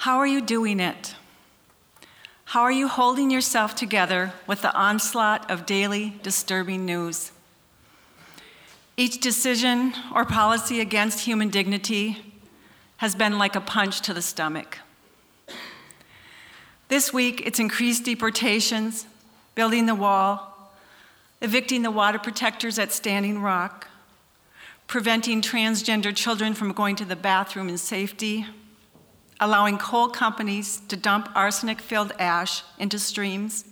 How are you doing it? How are you holding yourself together with the onslaught of daily disturbing news? Each decision or policy against human dignity has been like a punch to the stomach. This week, it's increased deportations, building the wall, evicting the water protectors at Standing Rock, preventing transgender children from going to the bathroom in safety, allowing coal companies to dump arsenic filled ash into streams,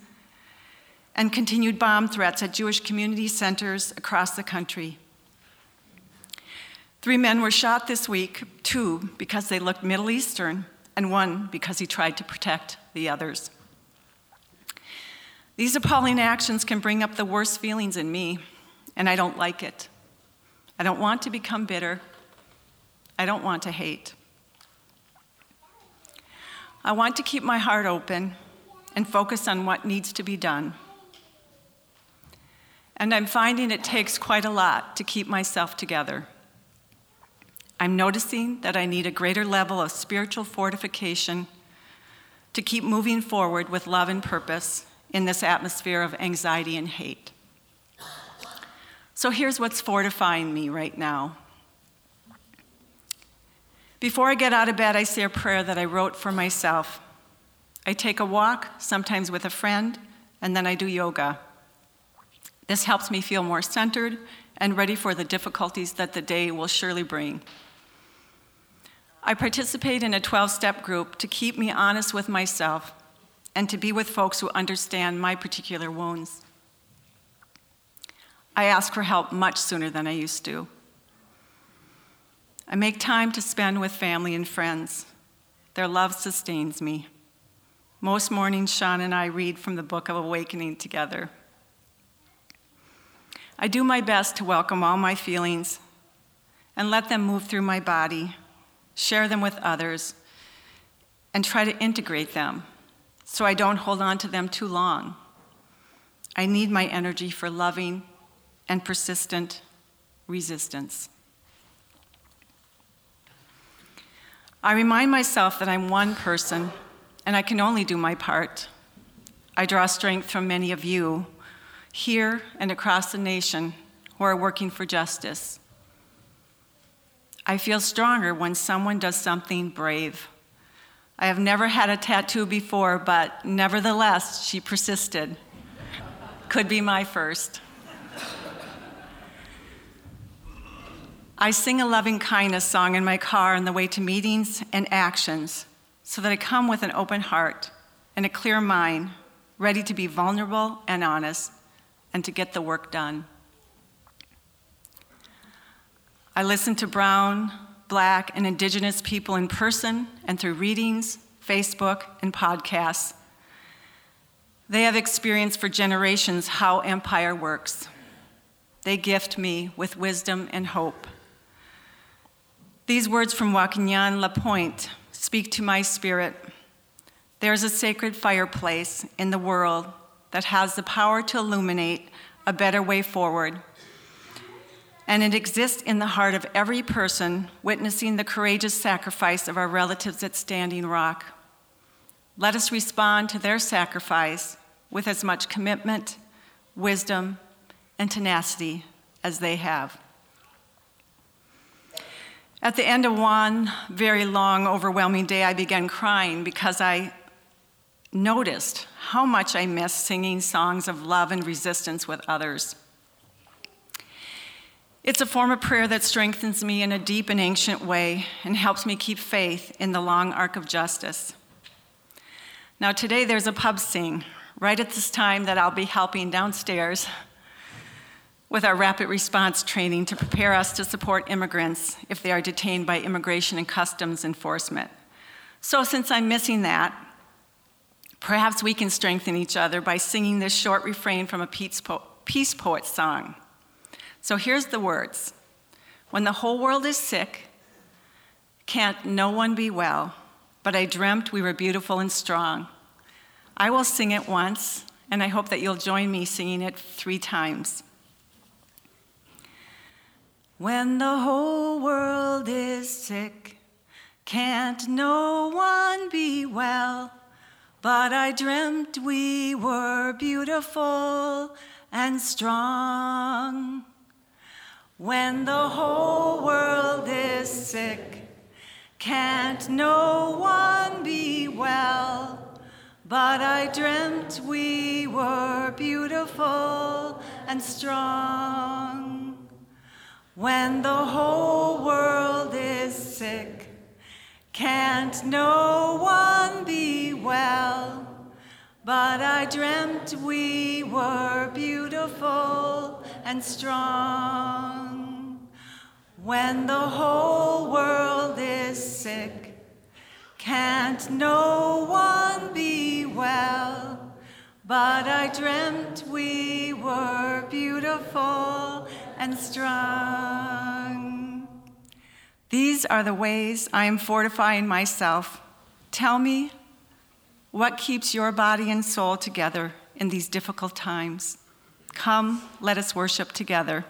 and continued bomb threats at Jewish community centers across the country. Three men were shot this week, two because they looked Middle Eastern, and one because he tried to protect the others. These appalling actions can bring up the worst feelings in me, and I don't like it. I don't want to become bitter. I don't want to hate. I want to keep my heart open and focus on what needs to be done. And I'm finding it takes quite a lot to keep myself together. I'm noticing that I need a greater level of spiritual fortification to keep moving forward with love and purpose in this atmosphere of anxiety and hate. So here's what's fortifying me right now. Before I get out of bed, I say a prayer that I wrote for myself. I take a walk, sometimes with a friend, and then I do yoga. This helps me feel more centered and ready for the difficulties that the day will surely bring. I participate in a 12 step group to keep me honest with myself and to be with folks who understand my particular wounds. I ask for help much sooner than I used to. I make time to spend with family and friends. Their love sustains me. Most mornings, Sean and I read from the Book of Awakening together. I do my best to welcome all my feelings and let them move through my body, share them with others, and try to integrate them so I don't hold on to them too long. I need my energy for loving and persistent resistance. I remind myself that I'm one person and I can only do my part. I draw strength from many of you here and across the nation who are working for justice. I feel stronger when someone does something brave. I have never had a tattoo before, but nevertheless, she persisted. Could be my first. I sing a loving kindness song in my car on the way to meetings and actions so that I come with an open heart and a clear mind, ready to be vulnerable and honest and to get the work done. I listen to brown, black, and indigenous people in person and through readings, Facebook, and podcasts. They have experienced for generations how empire works. They gift me with wisdom and hope. These words from Joaquin Lapointe speak to my spirit. There is a sacred fireplace in the world that has the power to illuminate a better way forward. And it exists in the heart of every person witnessing the courageous sacrifice of our relatives at Standing Rock. Let us respond to their sacrifice with as much commitment, wisdom, and tenacity as they have. At the end of one very long, overwhelming day, I began crying because I noticed how much I missed singing songs of love and resistance with others. It's a form of prayer that strengthens me in a deep and ancient way and helps me keep faith in the long arc of justice. Now, today there's a pub sing right at this time that I'll be helping downstairs with our rapid response training to prepare us to support immigrants if they are detained by immigration and customs enforcement. So, since I'm missing that, perhaps we can strengthen each other by singing this short refrain from a peace, po- peace poet song. So, here's the words When the whole world is sick, can't no one be well, but I dreamt we were beautiful and strong. I will sing it once, and I hope that you'll join me singing it three times. When the whole world is sick, Can't no one be well? But I dreamt we were beautiful and strong. When the whole world is sick, can't no one be well? But I dreamt we were beautiful and strong. When the whole world is sick, can't no one be well? But I dreamt we were beautiful and strong. When the whole world is sick, can't no one be well? But I dreamt we were beautiful and strong. These are the ways I am fortifying myself. Tell me what keeps your body and soul together in these difficult times? Come, let us worship together.